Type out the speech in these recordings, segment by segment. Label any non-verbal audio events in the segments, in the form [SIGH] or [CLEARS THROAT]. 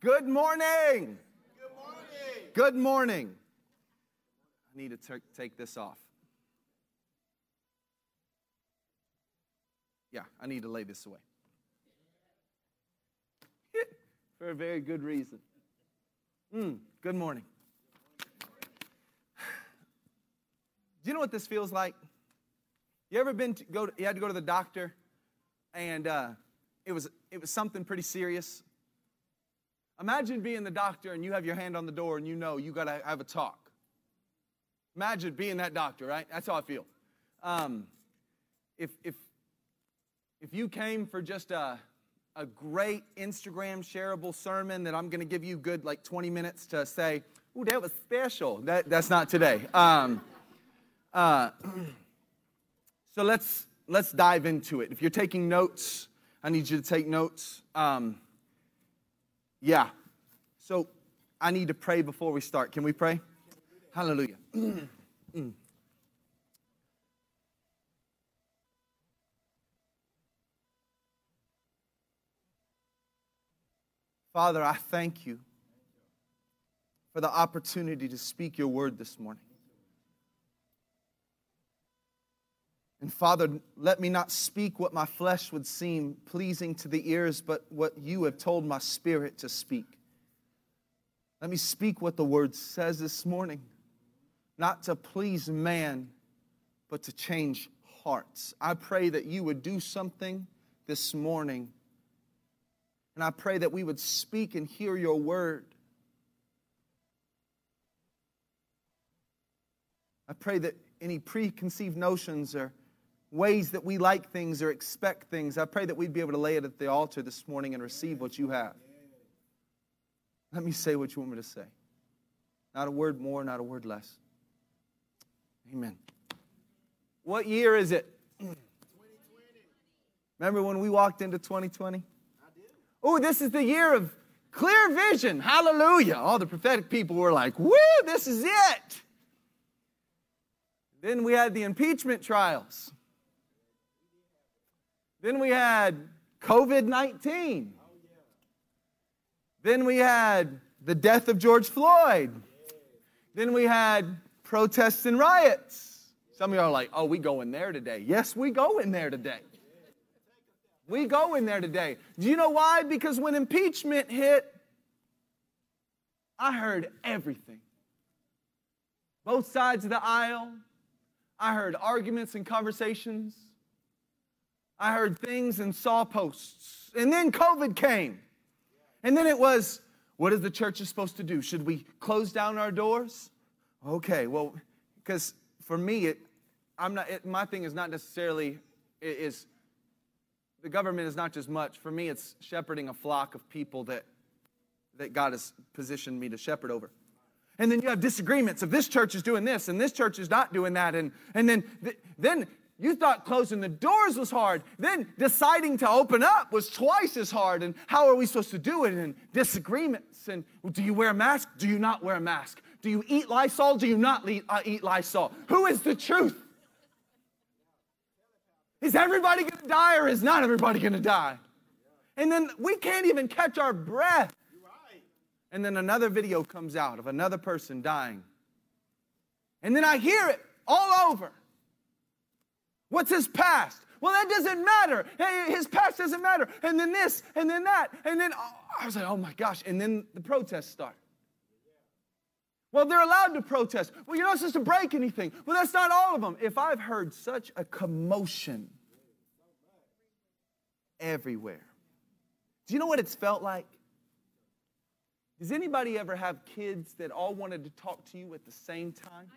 Good morning. Good morning. Good morning. I need to t- take this off. Yeah, I need to lay this away. [LAUGHS] For a very good reason. Mm, good morning. Do you know what this feels like? You ever been to go? To, you had to go to the doctor, and uh, it was it was something pretty serious. Imagine being the doctor and you have your hand on the door and you know you got to have a talk. Imagine being that doctor, right? That's how I feel. Um, if, if, if you came for just a, a great Instagram shareable sermon that I'm going to give you good like 20 minutes to say, ooh, that was special. That, that's not today. Um, uh, [CLEARS THROAT] so let's, let's dive into it. If you're taking notes, I need you to take notes. Um, yeah. So I need to pray before we start. Can we pray? Hallelujah. [CLEARS THROAT] Father, I thank you for the opportunity to speak your word this morning. And Father, let me not speak what my flesh would seem pleasing to the ears, but what you have told my spirit to speak. Let me speak what the word says this morning, not to please man, but to change hearts. I pray that you would do something this morning. And I pray that we would speak and hear your word. I pray that any preconceived notions or ways that we like things or expect things. I pray that we'd be able to lay it at the altar this morning and receive what you have. Let me say what you want me to say. Not a word more, not a word less. Amen. What year is it? 2020. [CLEARS THROAT] Remember when we walked into 2020? Oh, this is the year of clear vision. Hallelujah. All the prophetic people were like, woo, this is it. Then we had the impeachment trials. Then we had COVID 19. Then we had the death of George Floyd. Then we had protests and riots. Some of y'all are like, oh, we go in there today. Yes, we go in there today. We go in there today. Do you know why? Because when impeachment hit, I heard everything. Both sides of the aisle. I heard arguments and conversations. I heard things and saw posts. And then COVID came. And then it was, what is the church is supposed to do? Should we close down our doors? Okay, well, because for me, it, I'm not. It, my thing is not necessarily it is. The government is not just much. For me, it's shepherding a flock of people that that God has positioned me to shepherd over. And then you have disagreements of this church is doing this and this church is not doing that. And, and then, then you thought closing the doors was hard. Then deciding to open up was twice as hard. And how are we supposed to do it? And disagreements. And well, do you wear a mask? Do you not wear a mask? Do you eat Lysol? Do you not uh, eat Lysol? Who is the truth? Is everybody going to die or is not everybody going to die? And then we can't even catch our breath. And then another video comes out of another person dying. And then I hear it all over. What's his past? Well, that doesn't matter. His past doesn't matter. And then this, and then that. And then oh, I was like, oh my gosh. And then the protests start. Well, they're allowed to protest. Well, you're not supposed to break anything. Well, that's not all of them. If I've heard such a commotion everywhere, do you know what it's felt like? Does anybody ever have kids that all wanted to talk to you at the same time?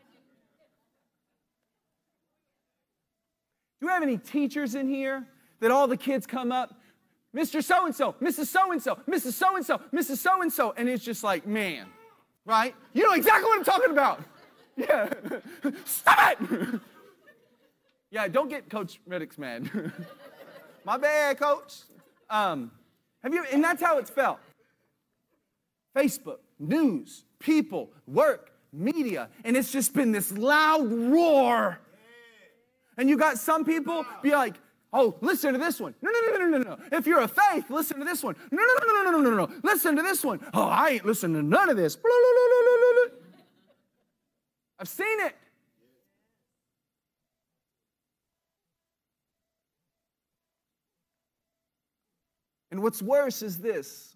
Do we have any teachers in here that all the kids come up, Mr. So and so, Mrs. So and so, Mrs. So and so, Mrs. So and so, and it's just like, man, right? You know exactly what I'm talking about. [LAUGHS] Yeah. Stop it! [LAUGHS] yeah, don't get Coach Riddick's mad. [LAUGHS] My bad, Coach. Um, have you? And that's how it's felt. Facebook, news, people, work, media, and it's just been this loud roar and you got some people be like, Oh, listen to this one. No, no, no, no, no, no. If you're a faith, listen to this one. No, no, no, no, no, no, no, no. Listen to this one. Oh, I ain't listening to none of this. I've seen it. And what's worse is this.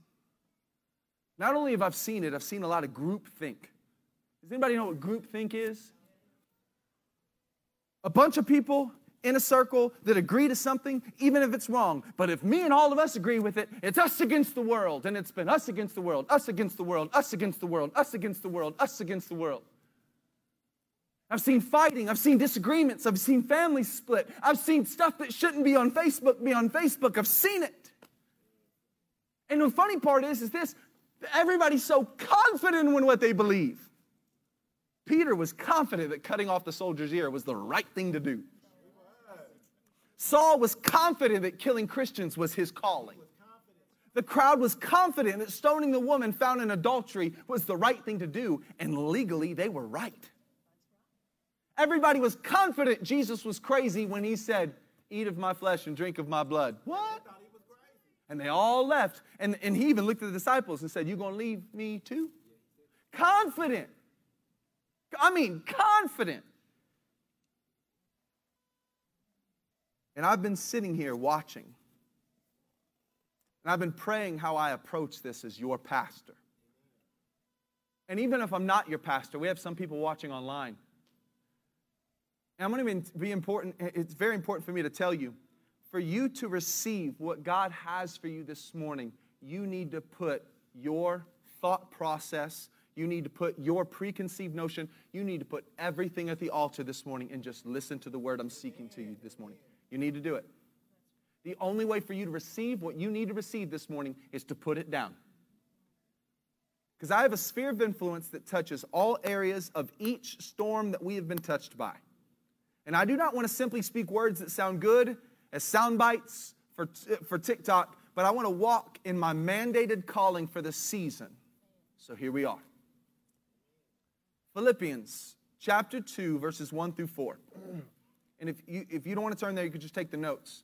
Not only have I seen it, I've seen a lot of group think. Does anybody know what group think is? A bunch of people in a circle that agree to something, even if it's wrong. But if me and all of us agree with it, it's us against the world. And it's been us against the world, us against the world, us against the world, us against the world, us against the world. I've seen fighting, I've seen disagreements, I've seen families split, I've seen stuff that shouldn't be on Facebook be on Facebook. I've seen it. And the funny part is, is this everybody's so confident in what they believe. Peter was confident that cutting off the soldier's ear was the right thing to do. Saul was confident that killing Christians was his calling. The crowd was confident that stoning the woman found in adultery was the right thing to do, and legally they were right. Everybody was confident Jesus was crazy when he said, Eat of my flesh and drink of my blood. What? And they all left. And, and he even looked at the disciples and said, You gonna leave me too? Confident. I mean, confident. And I've been sitting here watching. And I've been praying how I approach this as your pastor. And even if I'm not your pastor, we have some people watching online. And I'm going to be important, it's very important for me to tell you for you to receive what God has for you this morning, you need to put your thought process, you need to put your preconceived notion, you need to put everything at the altar this morning and just listen to the word I'm seeking to you this morning. You need to do it. The only way for you to receive what you need to receive this morning is to put it down. Because I have a sphere of influence that touches all areas of each storm that we have been touched by. And I do not want to simply speak words that sound good as sound bites for, for TikTok, but I want to walk in my mandated calling for the season. So here we are. Philippians chapter 2, verses 1 through 4. And if you, if you don't want to turn there, you could just take the notes.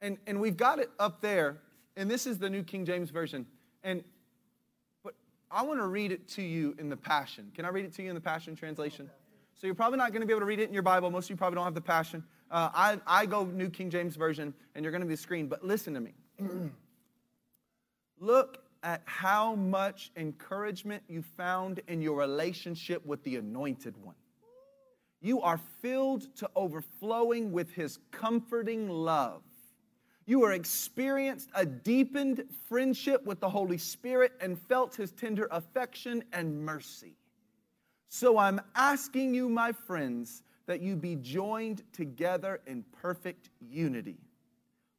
And, and we've got it up there, and this is the New King James Version. And but I want to read it to you in the Passion. Can I read it to you in the Passion translation? So you're probably not going to be able to read it in your Bible. Most of you probably don't have the Passion. Uh, I, I go New King James Version, and you're going to be screened. But listen to me. [CLEARS THROAT] Look at how much encouragement you found in your relationship with the Anointed One. You are filled to overflowing with his comforting love. You are experienced a deepened friendship with the Holy Spirit and felt his tender affection and mercy. So I'm asking you, my friends, that you be joined together in perfect unity,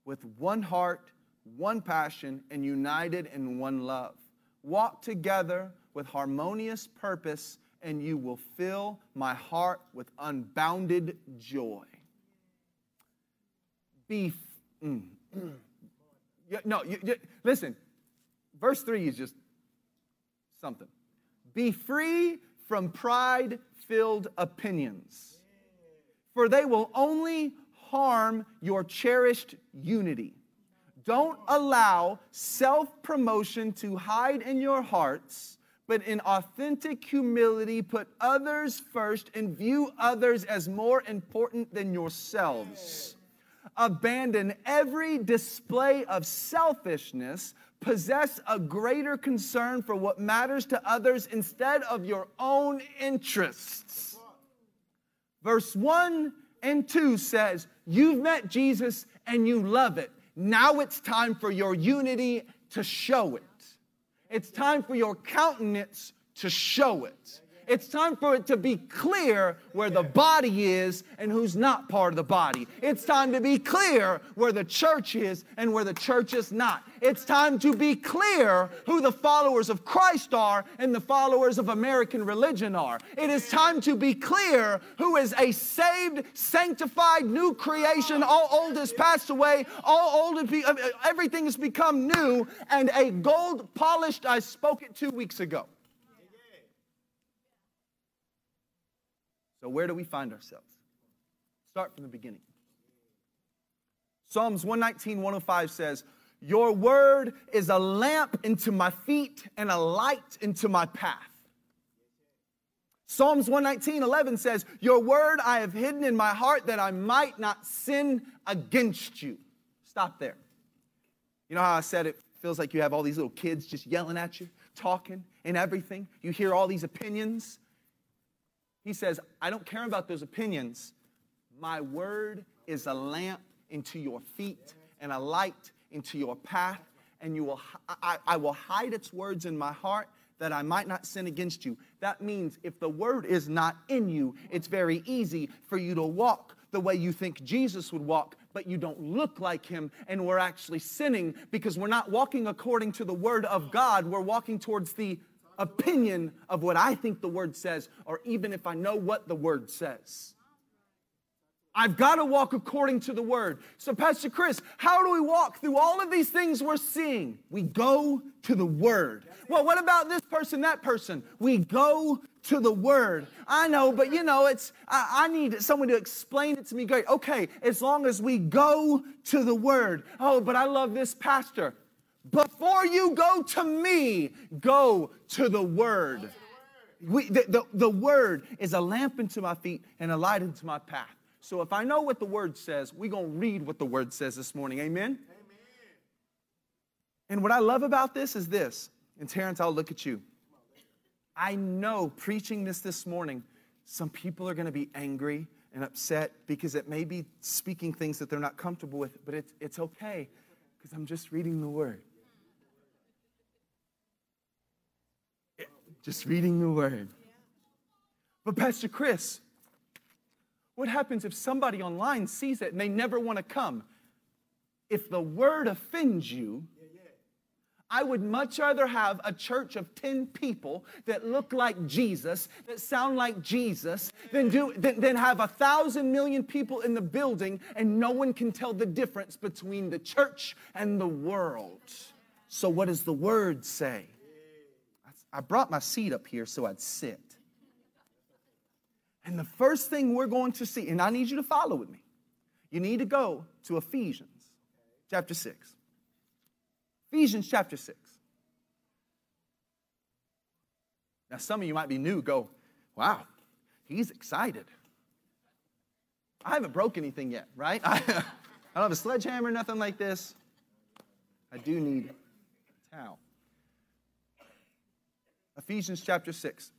with one heart, one passion, and united in one love. Walk together with harmonious purpose and you will fill my heart with unbounded joy. Be, mm, mm. no, you, you, listen, verse 3 is just something. Be free from pride filled opinions, for they will only harm your cherished unity. Don't allow self promotion to hide in your hearts but in authentic humility, put others first and view others as more important than yourselves. Abandon every display of selfishness, possess a greater concern for what matters to others instead of your own interests. Verse 1 and 2 says, You've met Jesus and you love it. Now it's time for your unity to show it. It's time for your countenance to show it. It's time for it to be clear where the body is and who's not part of the body. It's time to be clear where the church is and where the church is not. It's time to be clear who the followers of Christ are and the followers of American religion are. It is time to be clear who is a saved, sanctified, new creation. All old has passed away, all old, uh, everything has become new, and a gold polished, I spoke it two weeks ago. So, where do we find ourselves? Start from the beginning. Psalms 119, 105 says, Your word is a lamp into my feet and a light into my path. Psalms 119, 11 says, Your word I have hidden in my heart that I might not sin against you. Stop there. You know how I said it feels like you have all these little kids just yelling at you, talking and everything? You hear all these opinions. He says, I don't care about those opinions. My word is a lamp into your feet and a light into your path, and you will, I, I will hide its words in my heart that I might not sin against you. That means if the word is not in you, it's very easy for you to walk the way you think Jesus would walk, but you don't look like him, and we're actually sinning because we're not walking according to the word of God. We're walking towards the opinion of what I think the word says, or even if I know what the word says. I've got to walk according to the word. So, Pastor Chris, how do we walk through all of these things we're seeing? We go to the word. Well, what about this person, that person? We go to the word. I know, but you know, it's I, I, need someone to explain it to me. Great. Okay, as long as we go to the word. Oh, but I love this pastor. Before you go to me, go to the word. We, the, the, the word is a lamp into my feet and a light into my path. So if I know what the word says, we're going to read what the word says this morning. Amen? Amen? And what I love about this is this. And Terrence, I'll look at you. I know preaching this this morning, some people are going to be angry and upset because it may be speaking things that they're not comfortable with, but it's, it's okay because I'm just reading the word. Just reading the word. But Pastor Chris, what happens if somebody online sees it and they never want to come? If the word offends you, I would much rather have a church of 10 people that look like Jesus, that sound like Jesus, than, do, than, than have a thousand million people in the building and no one can tell the difference between the church and the world. So, what does the word say? I brought my seat up here so I'd sit. And the first thing we're going to see, and I need you to follow with me, you need to go to Ephesians chapter 6. Ephesians chapter 6. Now, some of you might be new, go, wow, he's excited. I haven't broke anything yet, right? I, [LAUGHS] I don't have a sledgehammer, nothing like this. I do need a towel. Ephesians chapter 6,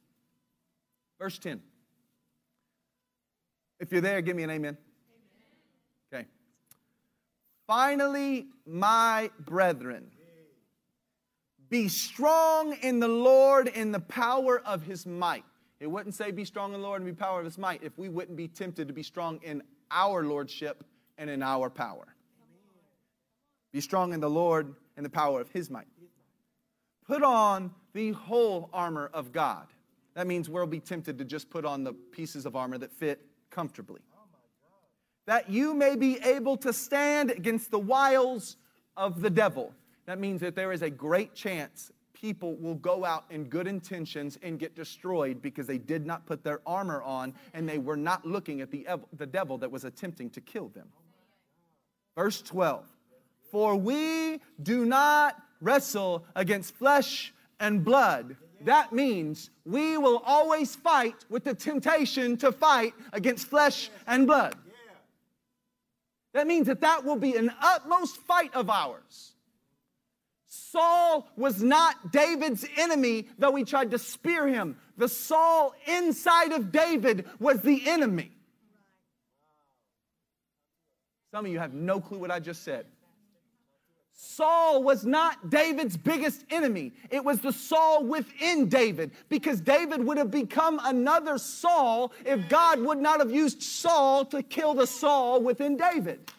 verse 10. If you're there, give me an amen. Okay. Finally, my brethren, be strong in the Lord in the power of his might. It wouldn't say be strong in the Lord and be power of his might if we wouldn't be tempted to be strong in our lordship and in our power. Be strong in the Lord and the power of his might. Put on the whole armor of God. That means we'll be tempted to just put on the pieces of armor that fit comfortably. That you may be able to stand against the wiles of the devil. That means that there is a great chance people will go out in good intentions and get destroyed because they did not put their armor on and they were not looking at the, the devil that was attempting to kill them. Verse 12 For we do not wrestle against flesh and blood that means we will always fight with the temptation to fight against flesh and blood. That means that that will be an utmost fight of ours. Saul was not David's enemy, though he tried to spear him. The Saul inside of David was the enemy. Some of you have no clue what I just said. Saul was not David's biggest enemy. It was the Saul within David because David would have become another Saul if God would not have used Saul to kill the Saul within David.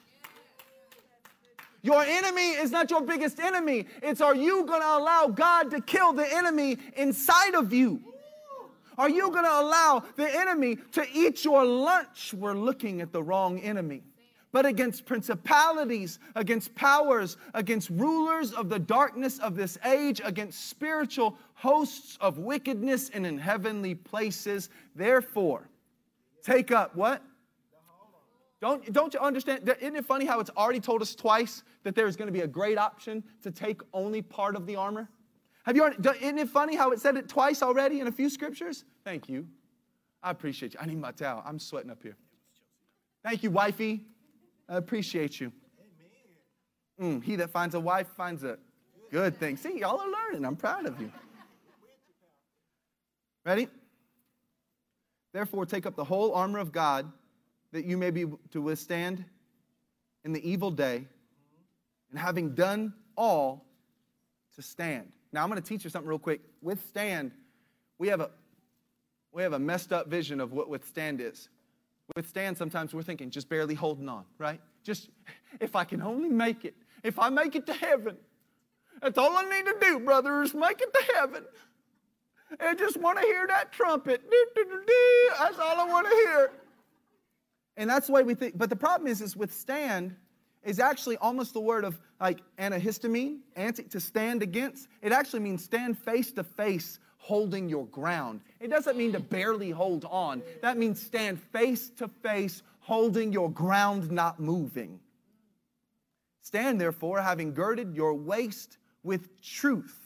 Your enemy is not your biggest enemy. It's are you going to allow God to kill the enemy inside of you? Are you going to allow the enemy to eat your lunch? We're looking at the wrong enemy but against principalities, against powers, against rulers of the darkness of this age, against spiritual hosts of wickedness and in heavenly places. Therefore, take up what? Don't, don't you understand? Isn't it funny how it's already told us twice that there's going to be a great option to take only part of the armor? Have you already, isn't it funny how it said it twice already in a few scriptures? Thank you. I appreciate you. I need my towel. I'm sweating up here. Thank you, wifey. I appreciate you. Mm, he that finds a wife finds a good thing. See, y'all are learning. I'm proud of you. Ready? Therefore, take up the whole armor of God that you may be to withstand in the evil day, and having done all, to stand. Now, I'm going to teach you something real quick. Withstand, we have a we have a messed up vision of what withstand is. Withstand, sometimes we're thinking just barely holding on, right? Just if I can only make it, if I make it to heaven, that's all I need to do, brother, is make it to heaven. I just want to hear that trumpet. That's all I want to hear. And that's the way we think. But the problem is, is withstand is actually almost the word of like antihistamine, anti, to stand against. It actually means stand face to face holding your ground. It doesn't mean to barely hold on. That means stand face to face holding your ground, not moving. Stand therefore, having girded your waist with truth.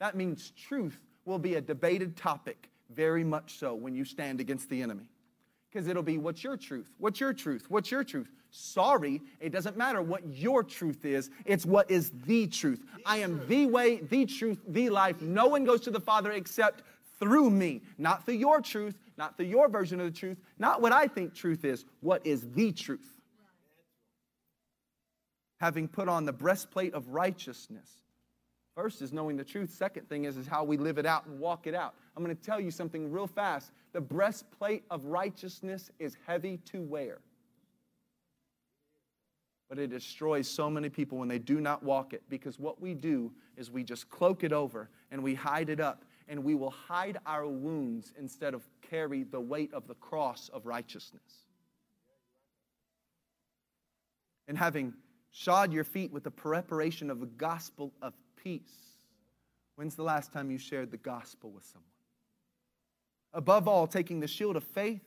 That means truth will be a debated topic, very much so, when you stand against the enemy. Because it'll be, what's your truth? What's your truth? What's your truth? Sorry, it doesn't matter what your truth is, it's what is the truth. I am the way, the truth, the life. No one goes to the Father except through me. Not through your truth, not through your version of the truth, not what I think truth is. What is the truth? Having put on the breastplate of righteousness First is knowing the truth. Second thing is, is how we live it out and walk it out. I'm going to tell you something real fast. The breastplate of righteousness is heavy to wear. But it destroys so many people when they do not walk it because what we do is we just cloak it over and we hide it up and we will hide our wounds instead of carry the weight of the cross of righteousness. And having shod your feet with the preparation of the gospel of peace. When's the last time you shared the gospel with someone? Above all, taking the shield of faith,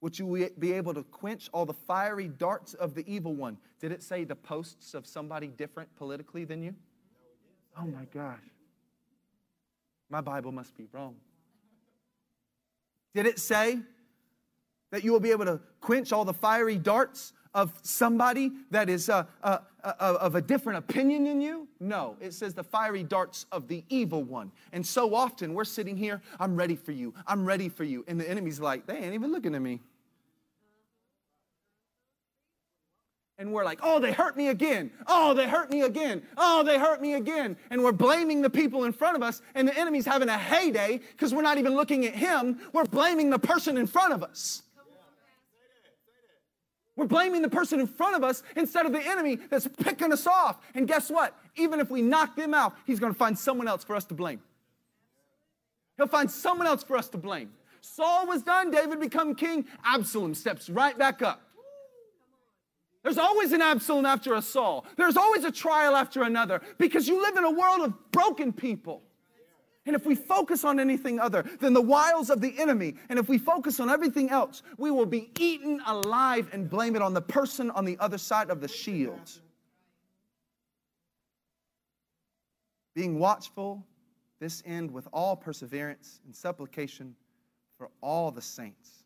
which you will be able to quench all the fiery darts of the evil one. Did it say the posts of somebody different politically than you? Oh my gosh. My Bible must be wrong. Did it say that you will be able to quench all the fiery darts of somebody that is uh, uh, uh, of a different opinion than you? No, it says the fiery darts of the evil one. And so often we're sitting here, I'm ready for you, I'm ready for you. And the enemy's like, they ain't even looking at me. And we're like, oh, they hurt me again. Oh, they hurt me again. Oh, they hurt me again. And we're blaming the people in front of us, and the enemy's having a heyday because we're not even looking at him. We're blaming the person in front of us. We're blaming the person in front of us instead of the enemy that's picking us off. And guess what? Even if we knock them out, he's going to find someone else for us to blame. He'll find someone else for us to blame. Saul was done, David become king, Absalom steps right back up. There's always an Absalom after a Saul. There's always a trial after another because you live in a world of broken people. And if we focus on anything other than the wiles of the enemy, and if we focus on everything else, we will be eaten alive and blame it on the person on the other side of the shield. Being watchful, this end with all perseverance and supplication for all the saints.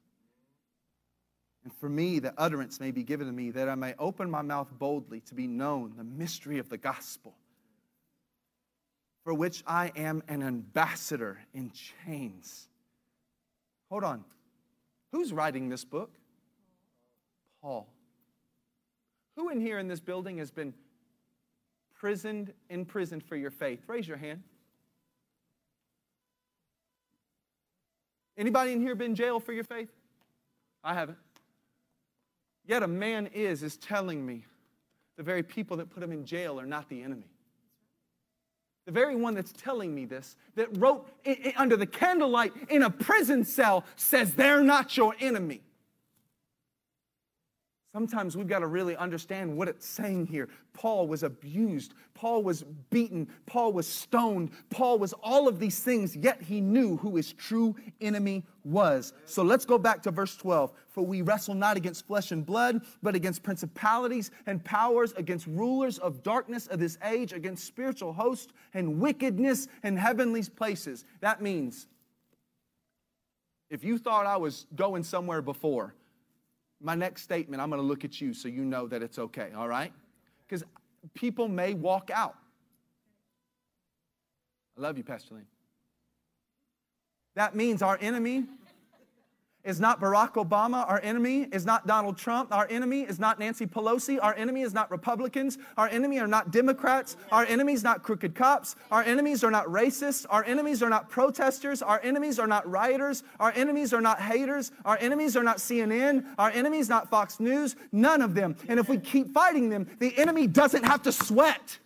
And for me, the utterance may be given to me, that I may open my mouth boldly to be known the mystery of the gospel for which I am an ambassador in chains. Hold on. Who's writing this book? Paul. Who in here in this building has been prisoned, imprisoned for your faith? Raise your hand. Anybody in here been jailed for your faith? I haven't. Yet a man is is telling me the very people that put him in jail are not the enemy the very one that's telling me this, that wrote under the candlelight in a prison cell, says they're not your enemy. Sometimes we've got to really understand what it's saying here. Paul was abused, Paul was beaten, Paul was stoned, Paul was all of these things, yet he knew who his true enemy was. So let's go back to verse 12. For we wrestle not against flesh and blood, but against principalities and powers, against rulers of darkness of this age, against spiritual hosts and wickedness in heavenly places. That means if you thought I was going somewhere before, my next statement, I'm going to look at you so you know that it's okay, all right? Because people may walk out. I love you, Pastor Lane. That means our enemy is not Barack Obama. Our enemy is not Donald Trump. Our enemy is not Nancy Pelosi. Our enemy is not Republicans. Our enemy are not Democrats. Our enemies not crooked cops. Our enemies are not racists. Our enemies are not protesters. Our enemies are not rioters. Our enemies are not haters. Our enemies are not CNN. Our enemies not Fox News. None of them. And if we keep fighting them, the enemy doesn't have to sweat.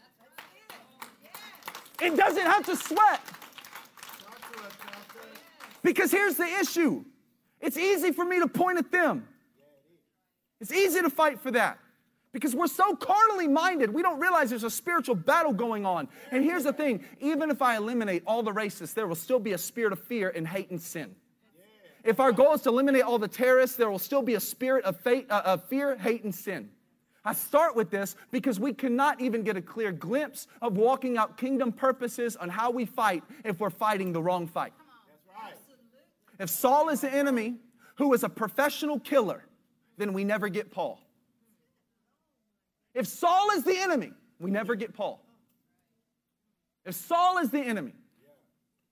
It doesn't have to sweat. Because here's the issue it's easy for me to point at them. It's easy to fight for that because we're so carnally minded, we don't realize there's a spiritual battle going on. And here's the thing even if I eliminate all the racists, there will still be a spirit of fear and hate and sin. If our goal is to eliminate all the terrorists, there will still be a spirit of, uh, of fear, hate, and sin. I start with this because we cannot even get a clear glimpse of walking out kingdom purposes on how we fight if we're fighting the wrong fight. If Saul is the enemy who is a professional killer, then we never get Paul. If Saul is the enemy, we never get Paul. If Saul is the enemy,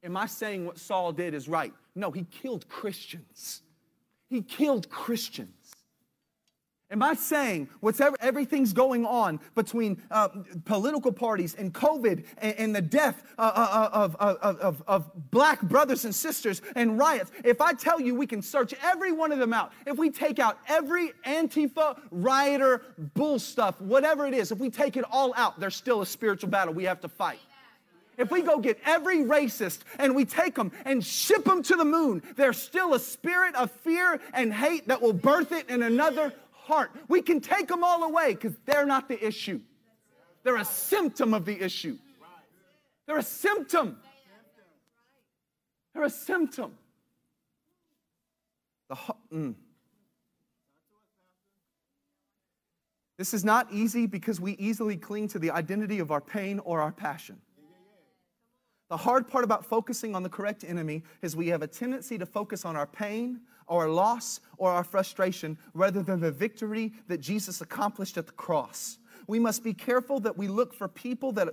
am I saying what Saul did is right? No, he killed Christians. He killed Christians. Am I saying whatever everything's going on between uh, political parties and COVID and, and the death uh, uh, uh of, of, of, of, black brothers and sisters and riots? If I tell you we can search every one of them out, if we take out every Antifa, rioter, bull stuff, whatever it is, if we take it all out, there's still a spiritual battle we have to fight. If we go get every racist and we take them and ship them to the moon, there's still a spirit of fear and hate that will birth it in another heart. We can take them all away because they're not the issue. They're a symptom of the issue. They're a symptom. They're a symptom. The, mm. This is not easy because we easily cling to the identity of our pain or our passion. The hard part about focusing on the correct enemy is we have a tendency to focus on our pain, our loss, or our frustration rather than the victory that Jesus accomplished at the cross. We must be careful that we look for people that,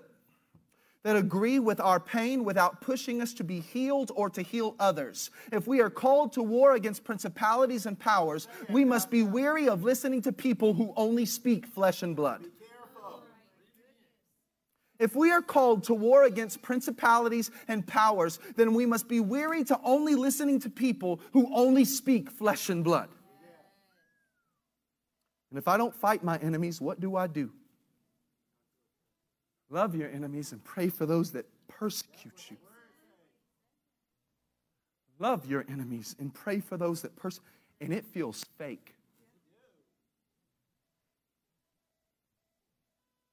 that agree with our pain without pushing us to be healed or to heal others. If we are called to war against principalities and powers, we must be weary of listening to people who only speak flesh and blood. If we are called to war against principalities and powers, then we must be weary to only listening to people who only speak flesh and blood. And if I don't fight my enemies, what do I do? Love your enemies and pray for those that persecute you. Love your enemies and pray for those that persecute. And it feels fake.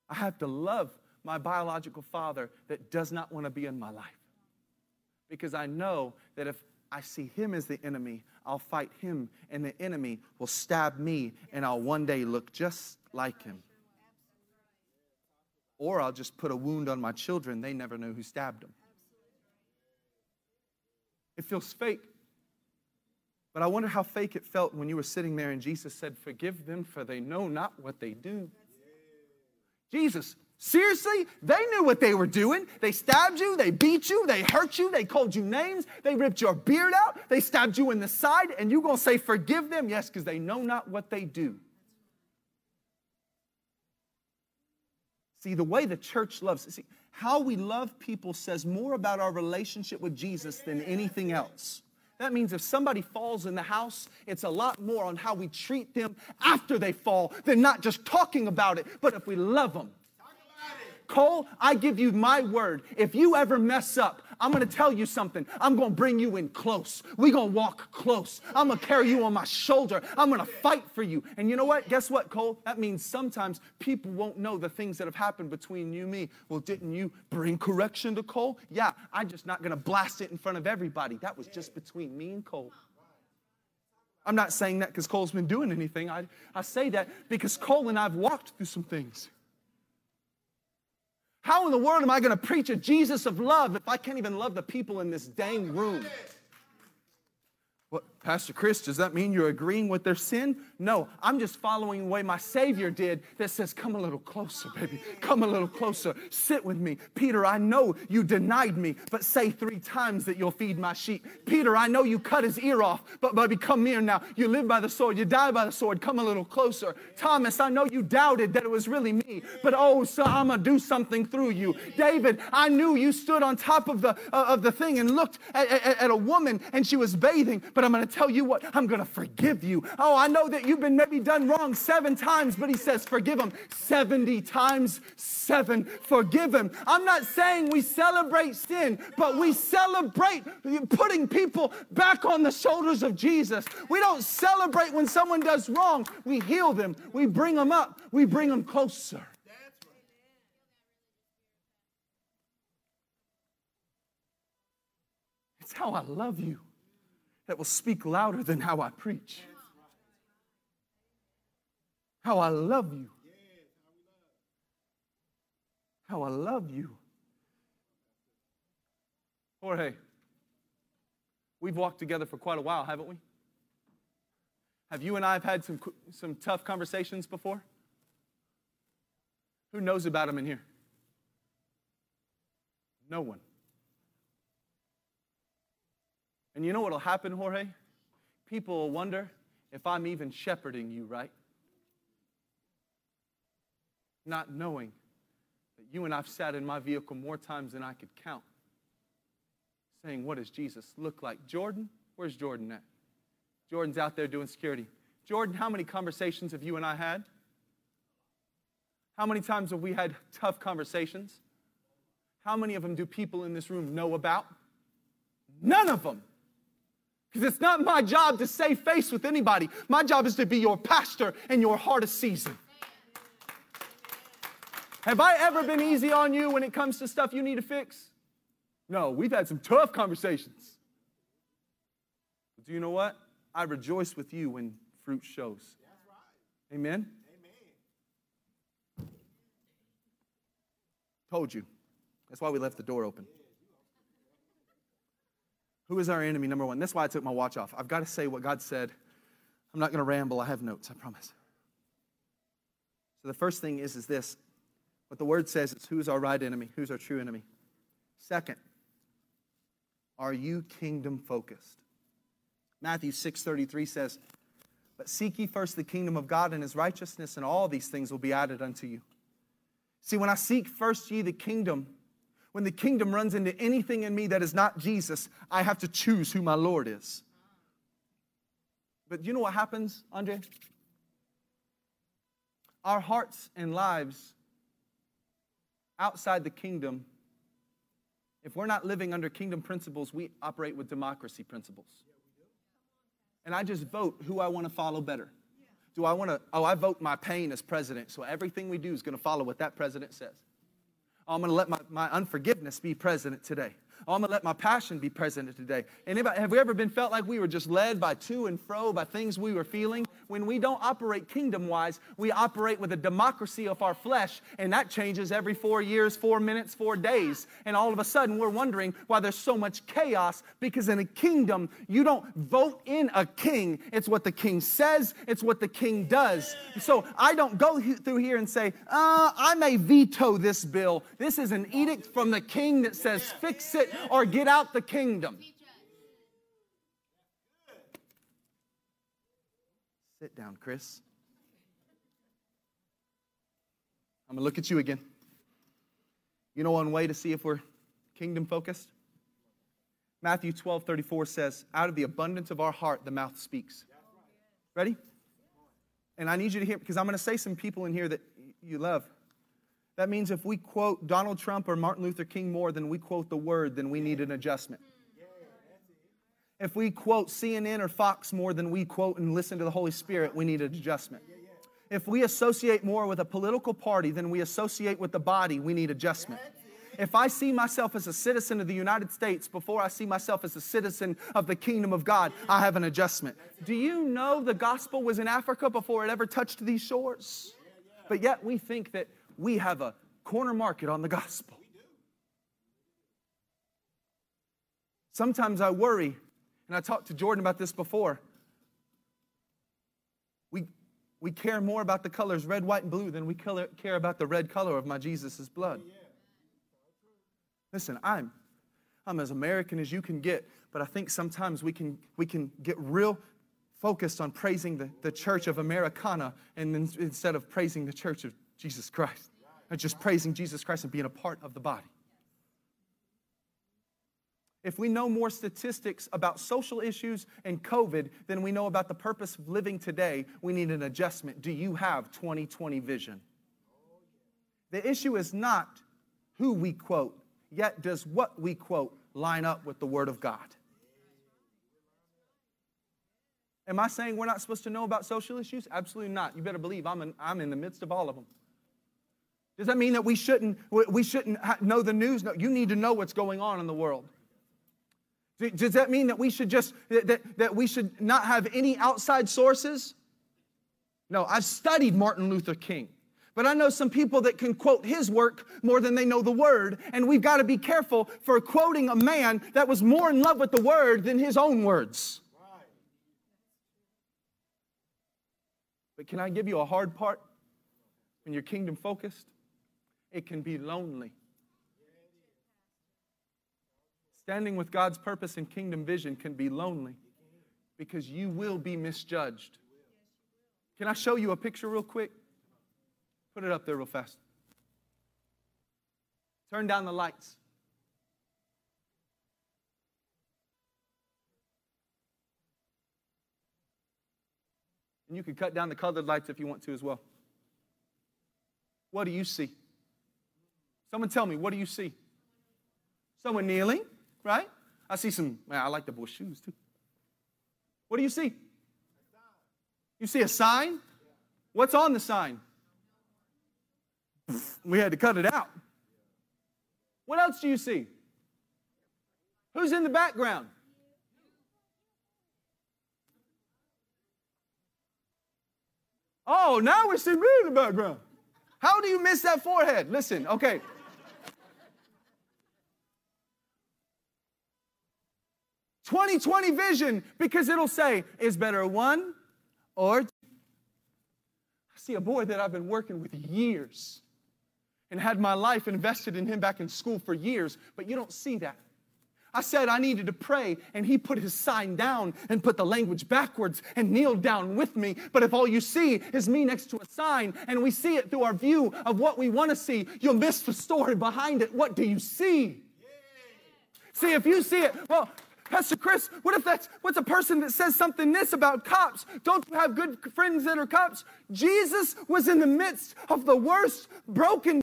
I have to love my biological father that does not want to be in my life. Because I know that if I see him as the enemy, I'll fight him, and the enemy will stab me, and I'll one day look just like him. Or I'll just put a wound on my children, they never know who stabbed them. It feels fake. But I wonder how fake it felt when you were sitting there and Jesus said, Forgive them, for they know not what they do. Jesus, Seriously? They knew what they were doing. They stabbed you, they beat you, they hurt you, they called you names, they ripped your beard out, they stabbed you in the side, and you're gonna say, Forgive them? Yes, because they know not what they do. See, the way the church loves, see, how we love people says more about our relationship with Jesus than anything else. That means if somebody falls in the house, it's a lot more on how we treat them after they fall than not just talking about it, but if we love them. Cole, I give you my word. If you ever mess up, I'm gonna tell you something. I'm gonna bring you in close. We're gonna walk close. I'm gonna carry you on my shoulder. I'm gonna fight for you. And you know what? Guess what, Cole? That means sometimes people won't know the things that have happened between you and me. Well, didn't you bring correction to Cole? Yeah, I'm just not gonna blast it in front of everybody. That was just between me and Cole. I'm not saying that because Cole's been doing anything. I, I say that because Cole and I've walked through some things. How in the world am I going to preach a Jesus of love if I can't even love the people in this dang room? What, Pastor Chris, does that mean you're agreeing with their sin? No, I'm just following the way my Savior did that says, Come a little closer, baby. Come a little closer. Sit with me. Peter, I know you denied me, but say three times that you'll feed my sheep. Peter, I know you cut his ear off, but baby, come here now. You live by the sword, you die by the sword. Come a little closer. Thomas, I know you doubted that it was really me, but oh, so I'm gonna do something through you. David, I knew you stood on top of the, uh, of the thing and looked at, at, at a woman and she was bathing, but I'm gonna tell you what, I'm gonna forgive you. Oh, I know that you've been maybe done wrong seven times, but he says, forgive him 70 times seven. Forgive him. I'm not saying we celebrate sin, but we celebrate putting people back on the shoulders of Jesus. We don't celebrate when someone does wrong. We heal them, we bring them up, we bring them closer. It's how I love you that will speak louder than how I preach. How I love you. How I love you. Jorge, we've walked together for quite a while, haven't we? Have you and I have had some, some tough conversations before? Who knows about them in here? No one. And you know what will happen, Jorge? People will wonder if I'm even shepherding you right. Not knowing that you and I've sat in my vehicle more times than I could count, saying, What does Jesus look like? Jordan, where's Jordan at? Jordan's out there doing security. Jordan, how many conversations have you and I had? How many times have we had tough conversations? How many of them do people in this room know about? None of them. Because it's not my job to save face with anybody. My job is to be your pastor in your hardest season. Have I ever been easy on you when it comes to stuff you need to fix? No, we've had some tough conversations. But do you know what? I rejoice with you when fruit shows. Amen? Amen. Told you. That's why we left the door open. Who is our enemy, number one? That's why I took my watch off. I've got to say what God said. I'm not going to ramble. I have notes, I promise. So the first thing is, is this. What the word says is who's our right enemy? Who's our true enemy? Second, are you kingdom focused? Matthew 6:33 says, "But seek ye first the kingdom of God and his righteousness, and all these things will be added unto you." See, when I seek first ye the kingdom, when the kingdom runs into anything in me that is not Jesus, I have to choose who my Lord is. But you know what happens, Andre? Our hearts and lives outside the kingdom, if we're not living under kingdom principles, we operate with democracy principles. And I just vote who I want to follow better. Do I want to, oh, I vote my pain as president, so everything we do is going to follow what that president says. I'm going to let my, my unforgiveness be president today. I'm to let my passion be president today. Anybody, have we ever been felt like we were just led by to and fro by things we were feeling? When we don't operate kingdom wise, we operate with a democracy of our flesh, and that changes every four years, four minutes, four days. And all of a sudden, we're wondering why there's so much chaos because in a kingdom, you don't vote in a king. It's what the king says, it's what the king does. So I don't go through here and say, uh, I may veto this bill. This is an edict from the king that says, fix it or get out the kingdom. Sit down, Chris. I'm going to look at you again. You know one way to see if we're kingdom focused? Matthew 12 34 says, Out of the abundance of our heart, the mouth speaks. Ready? And I need you to hear, because I'm going to say some people in here that you love. That means if we quote Donald Trump or Martin Luther King more than we quote the word, then we need an adjustment. If we quote CNN or Fox more than we quote and listen to the Holy Spirit, we need an adjustment. If we associate more with a political party than we associate with the body, we need adjustment. If I see myself as a citizen of the United States before I see myself as a citizen of the kingdom of God, I have an adjustment. Do you know the gospel was in Africa before it ever touched these shores? But yet we think that we have a corner market on the gospel. Sometimes I worry, and I talked to Jordan about this before. We, we care more about the colors red, white, and blue than we care about the red color of my Jesus' blood. Listen, I'm, I'm as American as you can get, but I think sometimes we can, we can get real focused on praising the, the church of Americana and instead of praising the church of Jesus Christ just praising Jesus Christ and being a part of the body. If we know more statistics about social issues and COVID than we know about the purpose of living today, we need an adjustment. Do you have 2020 vision? The issue is not who we quote, yet does what we quote line up with the Word of God? Am I saying we're not supposed to know about social issues? Absolutely not. You better believe I'm in, I'm in the midst of all of them. Does that mean that we shouldn't, we shouldn't know the news? No, you need to know what's going on in the world. Does that mean that we should just, that, that we should not have any outside sources? No, I've studied Martin Luther King. But I know some people that can quote his work more than they know the word, and we've got to be careful for quoting a man that was more in love with the word than his own words. But can I give you a hard part when you're kingdom focused? It can be lonely. Standing with God's purpose and kingdom vision can be lonely because you will be misjudged. Can I show you a picture real quick? Put it up there real fast. Turn down the lights. And you can cut down the colored lights if you want to as well. What do you see? Someone tell me, what do you see? Someone kneeling right? I see some, man, I like the boy's shoes too. What do you see? You see a sign? What's on the sign? We had to cut it out. What else do you see? Who's in the background? Oh, now we see me in the background. How do you miss that forehead? Listen, okay. 2020 vision because it'll say, is better one or two. I see a boy that I've been working with years and had my life invested in him back in school for years, but you don't see that. I said I needed to pray, and he put his sign down and put the language backwards and kneeled down with me. But if all you see is me next to a sign and we see it through our view of what we want to see, you'll miss the story behind it. What do you see? See, if you see it, well, Pastor Chris, what if that's what's a person that says something this about cops? Don't you have good friends that are cops? Jesus was in the midst of the worst broken.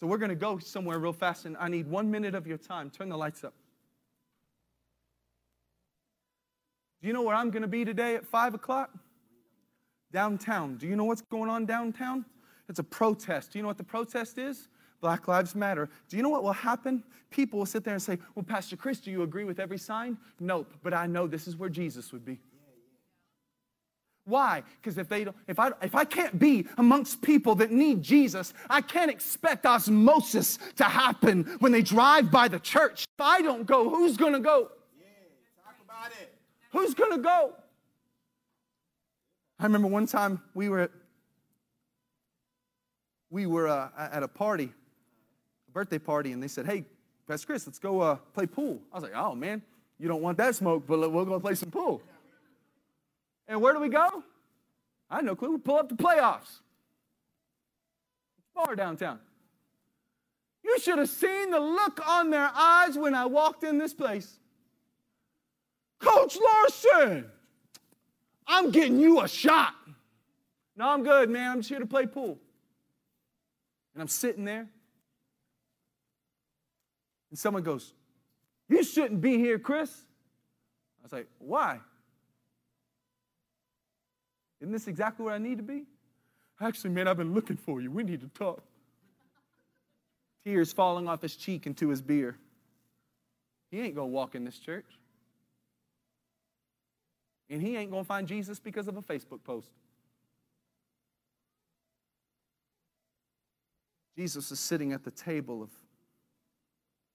So we're going to go somewhere real fast, and I need one minute of your time. Turn the lights up. Do you know where I'm going to be today at 5 o'clock? Downtown. Do you know what's going on downtown? It's a protest. Do you know what the protest is? Black Lives Matter. Do you know what will happen? People will sit there and say, Well, Pastor Chris, do you agree with every sign? Nope, but I know this is where Jesus would be. Why? Because if they don't, if I if I can't be amongst people that need Jesus, I can't expect osmosis to happen when they drive by the church. If I don't go, who's gonna go? Yeah, talk about it. Who's gonna go? I remember one time we were at, we were uh, at a party birthday party and they said, hey, Pastor Chris, let's go uh, play pool. I was like, oh, man, you don't want that smoke, but we'll go play some pool. And where do we go? I had no clue. We pull up the playoffs. Bar downtown. You should have seen the look on their eyes when I walked in this place. Coach Larson, I'm getting you a shot. No, I'm good, man. I'm just here to play pool. And I'm sitting there, and someone goes, You shouldn't be here, Chris. I was like, Why? Isn't this exactly where I need to be? Actually, man, I've been looking for you. We need to talk. Tears falling off his cheek into his beer. He ain't going to walk in this church. And he ain't going to find Jesus because of a Facebook post. Jesus is sitting at the table of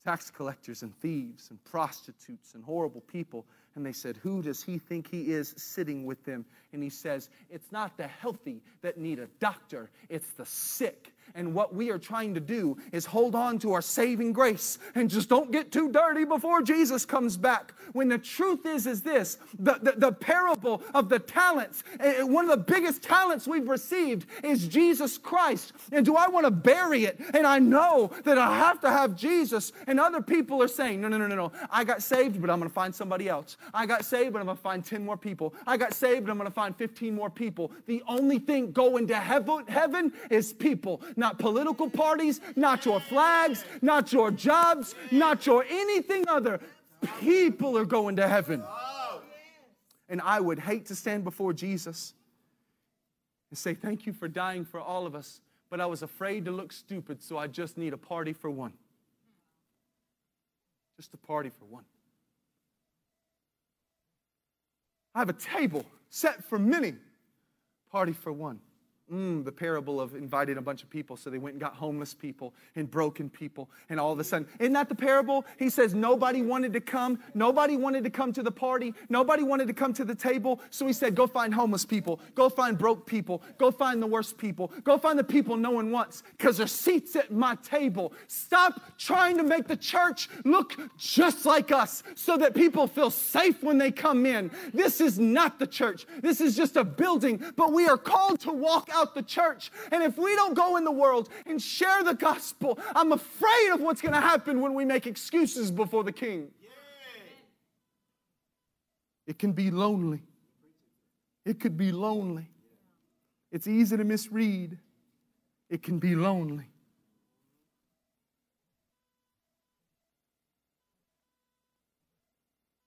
tax collectors and thieves and prostitutes and horrible people. And they said, Who does he think he is sitting with them? And he says, It's not the healthy that need a doctor, it's the sick. And what we are trying to do is hold on to our saving grace and just don't get too dirty before Jesus comes back. When the truth is, is this the, the, the parable of the talents, eh, eh, one of the biggest talents we've received is Jesus Christ. And do I want to bury it? And I know that I have to have Jesus. And other people are saying, No, no, no, no, no. I got saved, but I'm going to find somebody else. I got saved, but I'm going to find 10 more people. I got saved, but I'm going to find 15 more people. The only thing going to heaven, heaven is people, not political parties, not your flags, not your jobs, not your anything other. People are going to heaven. And I would hate to stand before Jesus and say, Thank you for dying for all of us, but I was afraid to look stupid, so I just need a party for one. Just a party for one. I have a table set for many, party for one. Mm, the parable of inviting a bunch of people. So they went and got homeless people and broken people. And all of a sudden, isn't that the parable? He says nobody wanted to come. Nobody wanted to come to the party. Nobody wanted to come to the table. So he said, go find homeless people. Go find broke people. Go find the worst people. Go find the people no one wants because there's seats at my table. Stop trying to make the church look just like us so that people feel safe when they come in. This is not the church. This is just a building, but we are called to walk out the church. And if we don't go in the world and share the gospel, I'm afraid of what's going to happen when we make excuses before the king. It can be lonely. It could be lonely. It's easy to misread. It can be lonely.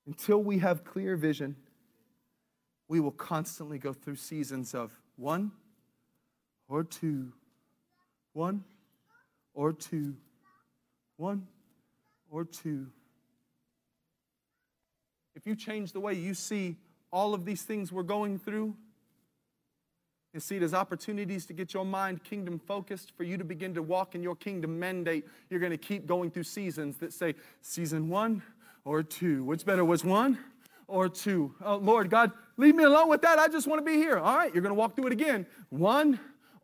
Until we have clear vision, we will constantly go through seasons of one, or two. One or two. One or two. If you change the way you see all of these things we're going through, and see it as opportunities to get your mind kingdom focused, for you to begin to walk in your kingdom mandate, you're going to keep going through seasons that say, season one or two. What's better, was one or two? Oh, Lord God, leave me alone with that. I just want to be here. All right, you're going to walk through it again. One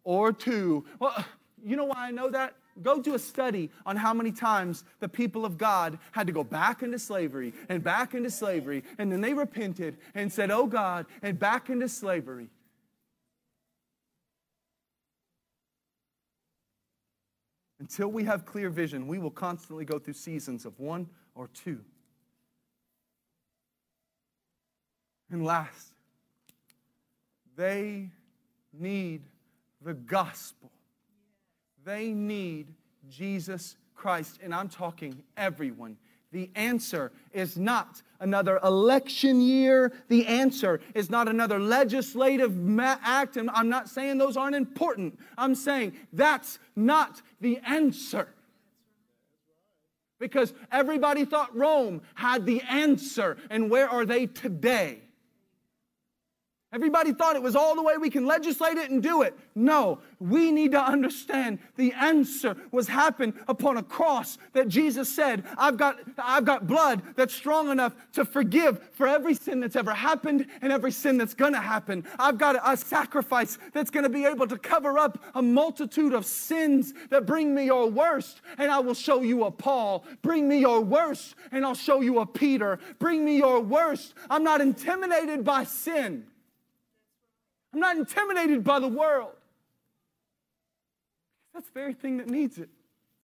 or two. Well, you know why I know that? Go do a study on how many times the people of God had to go back into slavery and back into slavery, and then they repented and said, Oh God, and back into slavery. Until we have clear vision, we will constantly go through seasons of one or two. And last, they need the gospel. They need Jesus Christ. And I'm talking everyone. The answer is not another election year. The answer is not another legislative act. And I'm not saying those aren't important. I'm saying that's not the answer. Because everybody thought Rome had the answer. And where are they today? Everybody thought it was all the way we can legislate it and do it. No, we need to understand the answer was happened upon a cross that Jesus said, I've got, I've got blood that's strong enough to forgive for every sin that's ever happened and every sin that's gonna happen. I've got a, sacrifice that's gonna be able to cover up a multitude of sins that bring me your worst, and I will show you a Paul. Bring me your worst, and I'll show you a Peter. Bring me your worst. I'm not intimidated by sin. I'm not intimidated by the world. That's the very thing that needs it.